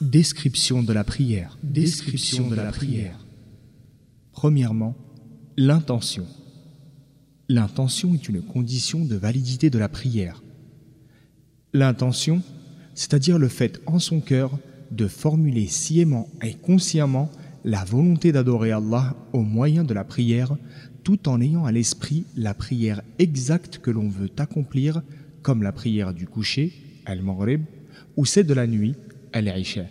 Description de la prière. Description de la prière. Premièrement, l'intention. L'intention est une condition de validité de la prière. L'intention, c'est-à-dire le fait en son cœur de formuler sciemment et consciemment la volonté d'adorer Allah au moyen de la prière, tout en ayant à l'esprit la prière exacte que l'on veut accomplir, comme la prière du coucher, al-Maghrib, ou celle de la nuit, al-Isha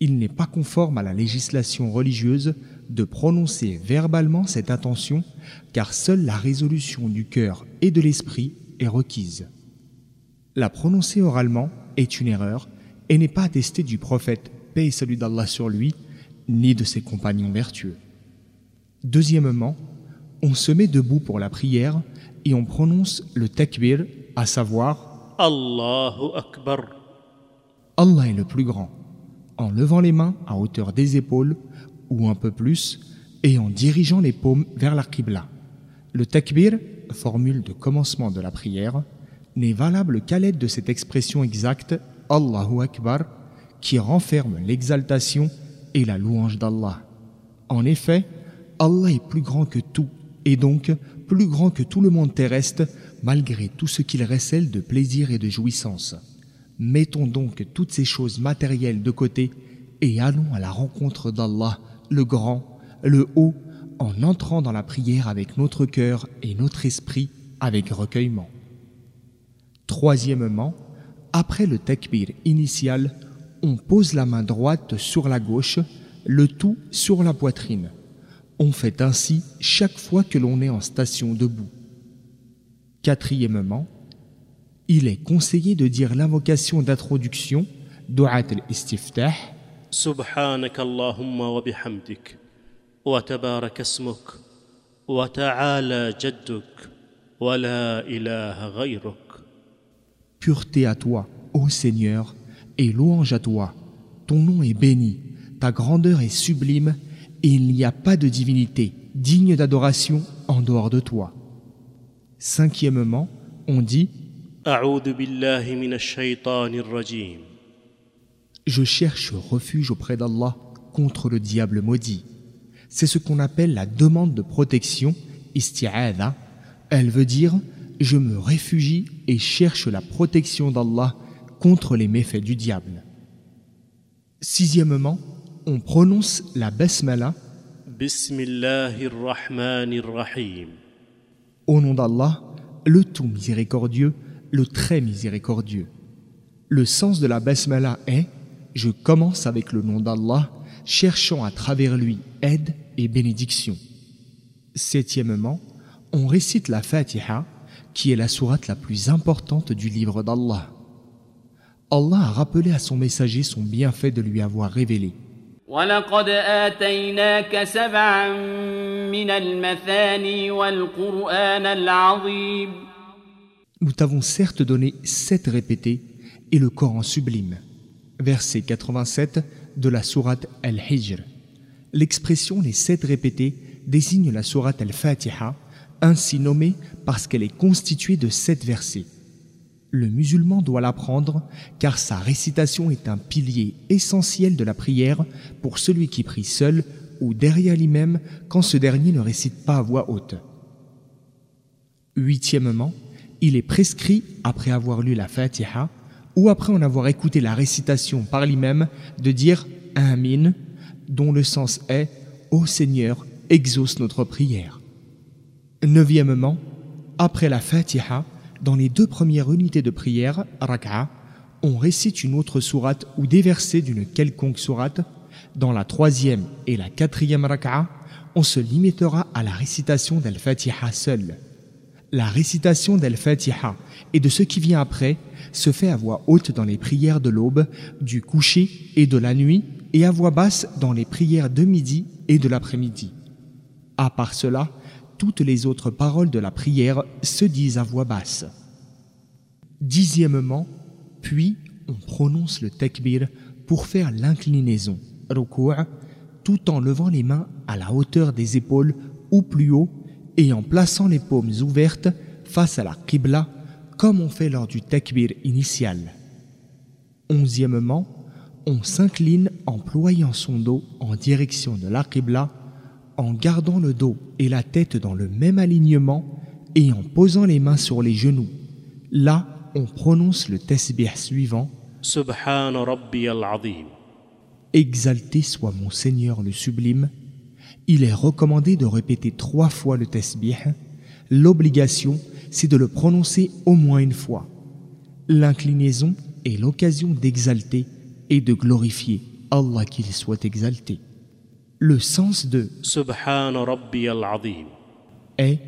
il n'est pas conforme à la législation religieuse de prononcer verbalement cette intention, car seule la résolution du cœur et de l'esprit est requise. La prononcer oralement est une erreur et n'est pas attestée du prophète, paix et salut d'Allah sur lui, ni de ses compagnons vertueux. Deuxièmement, on se met debout pour la prière et on prononce le takbir, à savoir Allahu Akbar. Allah est le plus grand en levant les mains à hauteur des épaules ou un peu plus et en dirigeant les paumes vers la Qibla. Le takbir, formule de commencement de la prière, n'est valable qu'à l'aide de cette expression exacte Allahu Akbar qui renferme l'exaltation et la louange d'Allah. En effet, Allah est plus grand que tout et donc plus grand que tout le monde terrestre malgré tout ce qu'il récèle de plaisir et de jouissance. Mettons donc toutes ces choses matérielles de côté et allons à la rencontre d'Allah, le grand, le haut, en entrant dans la prière avec notre cœur et notre esprit avec recueillement. Troisièmement, après le takbir initial, on pose la main droite sur la gauche, le tout sur la poitrine. On fait ainsi chaque fois que l'on est en station debout. Quatrièmement, il est conseillé de dire l'invocation d'introduction, Du'at al-Istiftah. سبحانك اللهم وبحمدك وتبارك اسمك وتعالى جدك ولا إله غيرك Pureté à toi, ô Seigneur, et louange à toi. Ton nom est béni, ta grandeur est sublime, et il n'y a pas de divinité digne d'adoration en dehors de toi. Cinquièmement, on dit Je cherche refuge auprès d'Allah contre le diable maudit. C'est ce qu'on appelle la demande de protection, isti'adha. Elle veut dire Je me réfugie et cherche la protection d'Allah contre les méfaits du diable. Sixièmement, on prononce la basmala au nom d'Allah, le tout miséricordieux, le très miséricordieux. Le sens de la basmala est je commence avec le nom d'Allah, cherchant à travers lui aide et bénédiction. Septièmement, on récite la Fatiha, qui est la sourate la plus importante du livre d'Allah. Allah a rappelé à son messager son bienfait de lui avoir révélé. ولقد آتيناك سبعا من المثاني والقرآن العظيم Nous t'avons certes donné sept répétés et le Coran sublime. Verset 87 de la sourate Al-Hijr. L'expression les sept répétés désigne la sourate Al-Fatiha, ainsi nommée parce qu'elle est constituée de sept versets. Le musulman doit l'apprendre car sa récitation est un pilier essentiel de la prière pour celui qui prie seul ou derrière lui-même quand ce dernier ne récite pas à voix haute. Huitièmement, il est prescrit, après avoir lu la Fatiha, ou après en avoir écouté la récitation par lui-même, de dire Amin, dont le sens est Ô Seigneur, exauce notre prière. Neuvièmement, après la Fatiha, dans les deux premières unités de prière, Raka'a, on récite une autre sourate ou des versets d'une quelconque sourate. Dans la troisième et la quatrième Raka'a, on se limitera à la récitation d'Al-Fatiha seule. La récitation d'Al-Fatiha et de ce qui vient après se fait à voix haute dans les prières de l'aube, du coucher et de la nuit, et à voix basse dans les prières de midi et de l'après-midi. À part cela, toutes les autres paroles de la prière se disent à voix basse. Dixièmement, puis on prononce le takbir pour faire l'inclinaison, tout en levant les mains à la hauteur des épaules ou plus haut et en plaçant les paumes ouvertes face à la Qibla comme on fait lors du takbir initial. Onzièmement, on s'incline en ployant son dos en direction de la Qibla, en gardant le dos et la tête dans le même alignement et en posant les mains sur les genoux. Là, on prononce le tasbih suivant Subhan Aladdim. Exalté soit mon Seigneur le Sublime. Il est recommandé de répéter trois fois le tasbih. L'obligation, c'est de le prononcer au moins une fois. L'inclinaison est l'occasion d'exalter et de glorifier Allah qu'il soit exalté. Le sens de est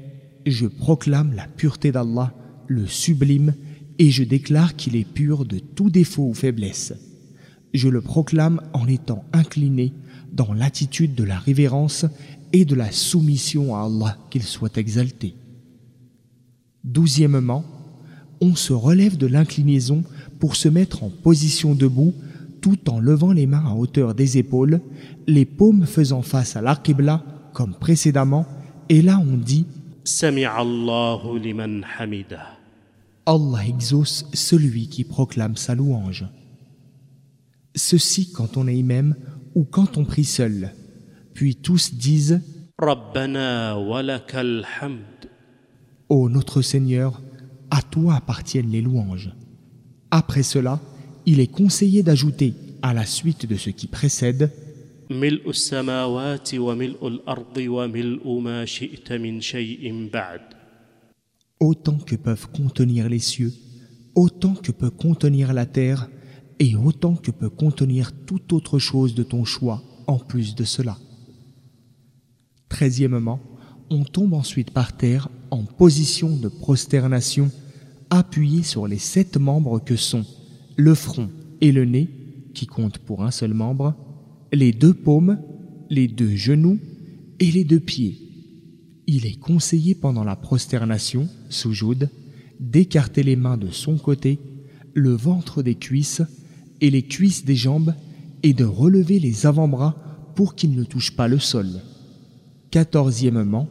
Je proclame la pureté d'Allah, le sublime, et je déclare qu'il est pur de tout défaut ou faiblesse. Je le proclame en étant incliné dans l'attitude de la révérence et de la soumission à Allah, qu'il soit exalté. Douzièmement, on se relève de l'inclinaison pour se mettre en position debout tout en levant les mains à hauteur des épaules, les paumes faisant face à l'aqibla comme précédemment, et là on dit hamida. Allah exauce celui qui proclame sa louange. Ceci quand on est imam ou quand on prie seul. Puis tous disent Rabbana notre Seigneur, à toi appartiennent les louanges. Après cela, il est conseillé d'ajouter à la suite de ce qui précède Autant que peuvent contenir les cieux, autant que peut contenir la terre, et autant que peut contenir toute autre chose de ton choix en plus de cela. Treizièmement, on tombe ensuite par terre en position de prosternation, appuyé sur les sept membres que sont le front et le nez, qui comptent pour un seul membre, les deux paumes, les deux genoux et les deux pieds. Il est conseillé pendant la prosternation, sous joude, d'écarter les mains de son côté, le ventre des cuisses et les cuisses des jambes et de relever les avant-bras pour qu'ils ne touchent pas le sol. Quatorzièmement,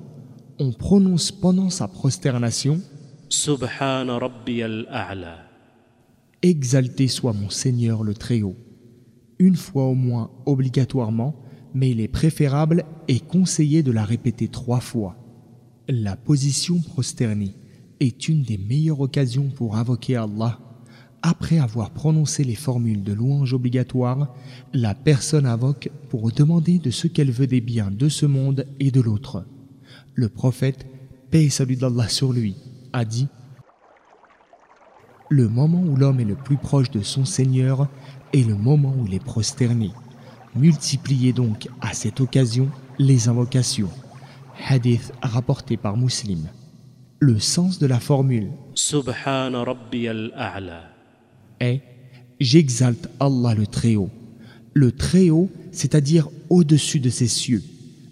on prononce pendant sa prosternation Subhana Rabbi al-A'la Exalté soit mon Seigneur le Très-Haut. Une fois au moins obligatoirement, mais il est préférable et conseillé de la répéter trois fois. La position prosternée est une des meilleures occasions pour invoquer Allah. Après avoir prononcé les formules de louange obligatoires, la personne invoque pour demander de ce qu'elle veut des biens de ce monde et de l'autre. Le prophète, paix et salut d'Allah sur lui, a dit le moment où l'homme est le plus proche de son Seigneur est le moment où il est prosterné. Multipliez donc à cette occasion les invocations. Hadith rapporté par Muslim. Le sens de la formule A'la est J'exalte Allah le Très-Haut. Le Très-Haut, c'est-à-dire au-dessus de ses cieux,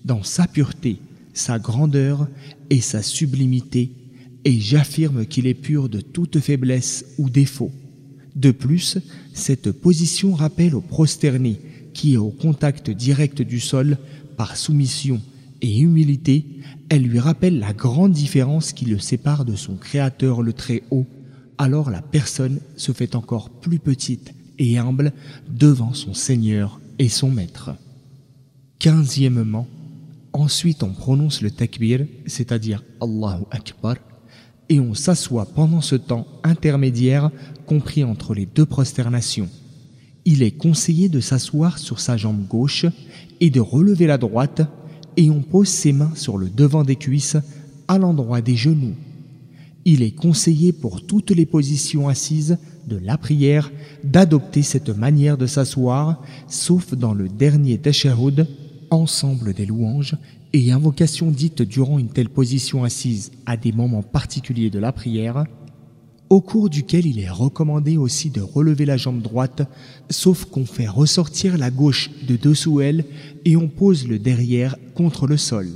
dans sa pureté, sa grandeur et sa sublimité et j'affirme qu'il est pur de toute faiblesse ou défaut. De plus, cette position rappelle au prosterné, qui est au contact direct du sol, par soumission et humilité, elle lui rappelle la grande différence qui le sépare de son Créateur le Très-Haut, alors la personne se fait encore plus petite et humble devant son Seigneur et son Maître. Quinzièmement, ensuite on prononce le takbir, c'est-à-dire Allahu Akbar, et on s'assoit pendant ce temps intermédiaire compris entre les deux prosternations. Il est conseillé de s'asseoir sur sa jambe gauche et de relever la droite, et on pose ses mains sur le devant des cuisses à l'endroit des genoux. Il est conseillé pour toutes les positions assises de la prière d'adopter cette manière de s'asseoir, sauf dans le dernier tashahhud, ensemble des louanges et invocations dites durant une telle position assise à des moments particuliers de la prière, au cours duquel il est recommandé aussi de relever la jambe droite, sauf qu'on fait ressortir la gauche de dessous elle et on pose le derrière contre le sol.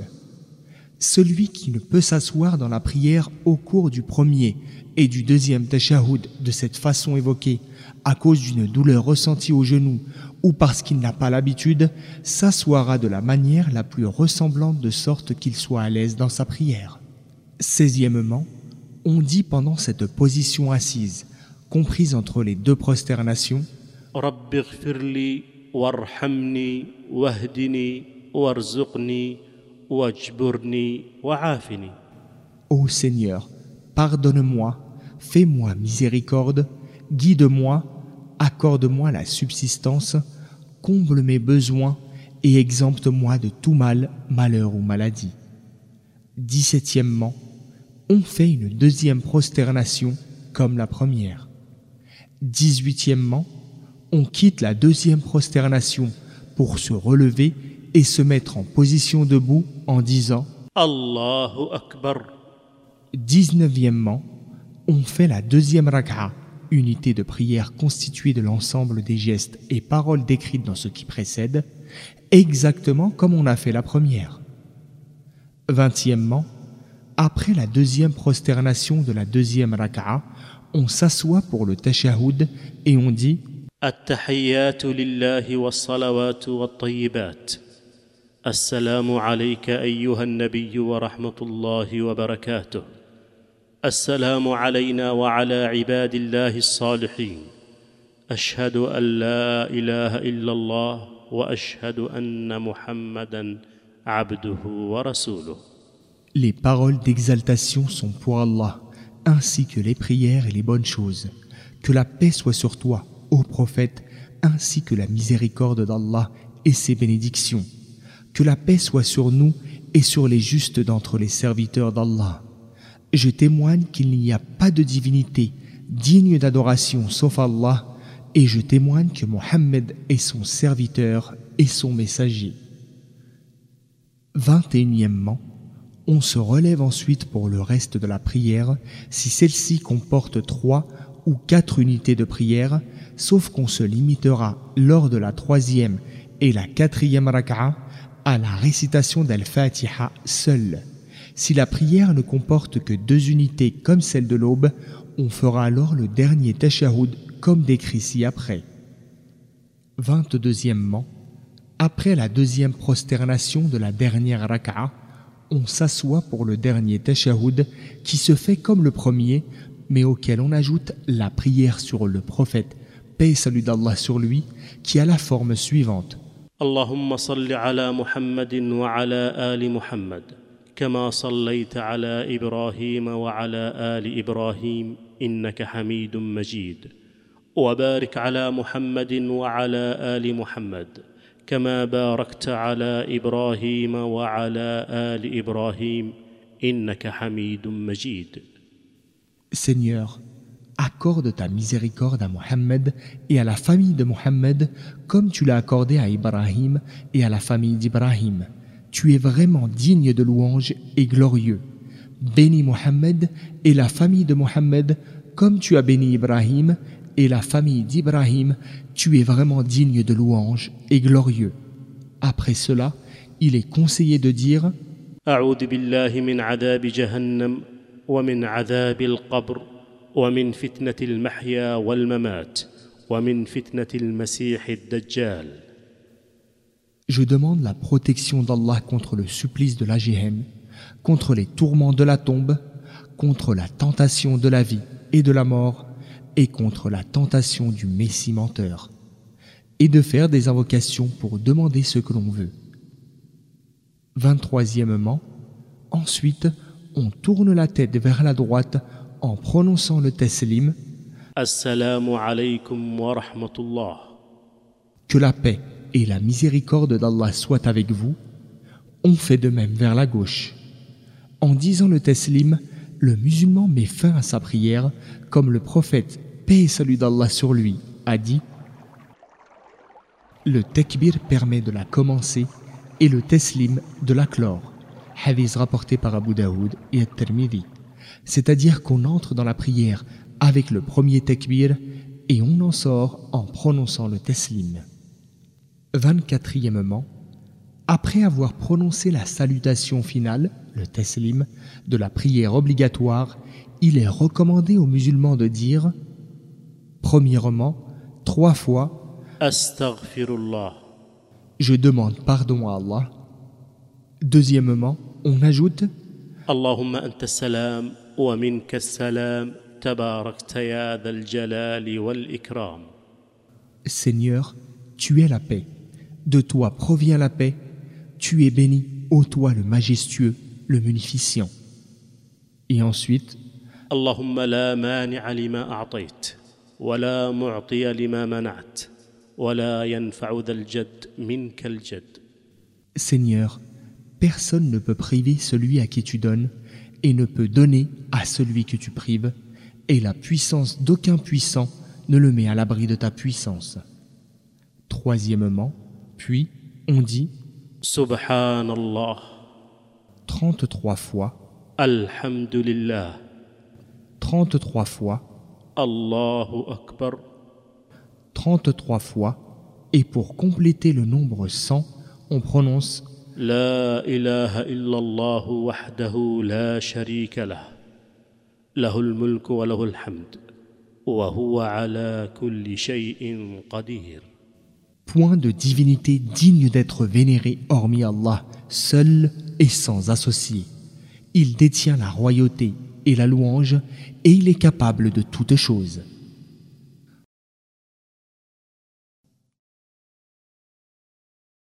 Celui qui ne peut s'asseoir dans la prière au cours du premier et du deuxième tashahhud de cette façon évoquée, à cause d'une douleur ressentie au genou ou parce qu'il n'a pas l'habitude, s'assoira de la manière la plus ressemblante de sorte qu'il soit à l'aise dans sa prière. Seizièmement, on dit pendant cette position assise, comprise entre les deux prosternations, Ô Seigneur, pardonne-moi, fais-moi miséricorde, guide-moi, accorde-moi la subsistance, comble mes besoins et exempte-moi de tout mal, malheur ou maladie. Dix-septièmement, on fait une deuxième prosternation comme la première. Dix-huitièmement, on quitte la deuxième prosternation pour se relever et se mettre en position debout en disant Allahu Akbar. Dix-neuvièmement, on fait la deuxième rak'a unité de prière constituée de l'ensemble des gestes et paroles décrites dans ce qui précède, exactement comme on a fait la première. Vingtièmement, après la deuxième prosternation de la deuxième rak'a, on s'assoit pour le tashahhud et on dit التحيات لله والصلوات والطيبات السلام عليك ايها النبي ورحمه الله وبركاته السلام علينا وعلى عباد الله الصالحين اشهد ان لا اله الا الله واشهد ان محمدا عبده ورسوله Les paroles d'exaltation sont pour Allah, ainsi que les prières et les bonnes choses. Que la paix soit sur toi, ô prophète, ainsi que la miséricorde d'Allah et ses bénédictions. Que la paix soit sur nous et sur les justes d'entre les serviteurs d'Allah. Je témoigne qu'il n'y a pas de divinité digne d'adoration sauf Allah, et je témoigne que Mohammed est son serviteur et son messager. 21. On se relève ensuite pour le reste de la prière si celle-ci comporte trois ou quatre unités de prière, sauf qu'on se limitera lors de la troisième et la quatrième raka'a à la récitation d'Al-Fatiha seule. Si la prière ne comporte que deux unités comme celle de l'aube, on fera alors le dernier tachahoud comme décrit ci-après. 22. après la deuxième prosternation de la dernière raka'a, on s'assoit pour le dernier tachahoud qui se fait comme le premier, mais auquel on ajoute la prière sur le prophète, paix et salut d'Allah sur lui, qui a la forme suivante. Allahumma salli ala Muhammadin wa ala ali Muhammad. كما صليت على إبراهيم وعلى آل إبراهيم إنك حميد مجيد وبارك على محمد وعلى آل محمد كما باركت على إبراهيم وعلى آل إبراهيم إنك حميد مجيد Seigneur, accorde ta miséricorde à Mohammed et à la famille de Mohammed comme tu l'as accordé à Ibrahim et à la famille d'Ibrahim. Tu es vraiment digne de louange et glorieux. Bénis Mohammed et la famille de Mohammed comme tu as béni Ibrahim et la famille d'Ibrahim. Tu es vraiment digne de louange et glorieux. Après cela, il est conseillé de dire je demande la protection d'Allah contre le supplice de la contre les tourments de la tombe, contre la tentation de la vie et de la mort, et contre la tentation du Messie menteur, et de faire des invocations pour demander ce que l'on veut. 23. ensuite, on tourne la tête vers la droite en prononçant le teslim. Assalamu alaykum wa rahmatullah. Que la paix et la miséricorde d'Allah soient avec vous, on fait de même vers la gauche. En disant le teslim, le musulman met fin à sa prière, comme le prophète, paix et salut d'Allah sur lui, a dit Le tekbir permet de la commencer et le teslim de la clore. Hadith rapporté par Abu Daoud et At-Tirmidhi. C'est-à-dire qu'on entre dans la prière avec le premier tekbir et on en sort en prononçant le teslim. Vingt-quatrièmement, après avoir prononcé la salutation finale, le teslim, de la prière obligatoire, il est recommandé aux musulmans de dire, premièrement, trois fois, Astaghfirullah. Je demande pardon à Allah. Deuxièmement, on ajoute, Allahumma anta salam wa minka salam tabarakta ya jalali wal ikram. Seigneur, tu es la paix De toi provient la paix. Tu es béni, ô toi le majestueux, le munificient. Et ensuite, اللهم لا مانع لما أعطيت ولا معطي لما منعت ولا ينفع ذا الجد منك الجد Seigneur, personne ne peut priver celui à qui tu donnes et ne peut donner à celui que tu prives, et la puissance d'aucun puissant ne le met à l'abri de ta puissance. Troisièmement, puis on dit سبحان الله 33 fois, الحمد لله 33 fois, الله أكبر 33 fois, et pour compléter le nombre 100, on prononce لا اله الا الله وحده لا شريك له له الملك وله الحمد وهو على كل شيء قدير Point de divinité digne d'être vénéré hormis Allah, seul et sans associé. Il détient la royauté et la louange, et il est capable de toutes choses.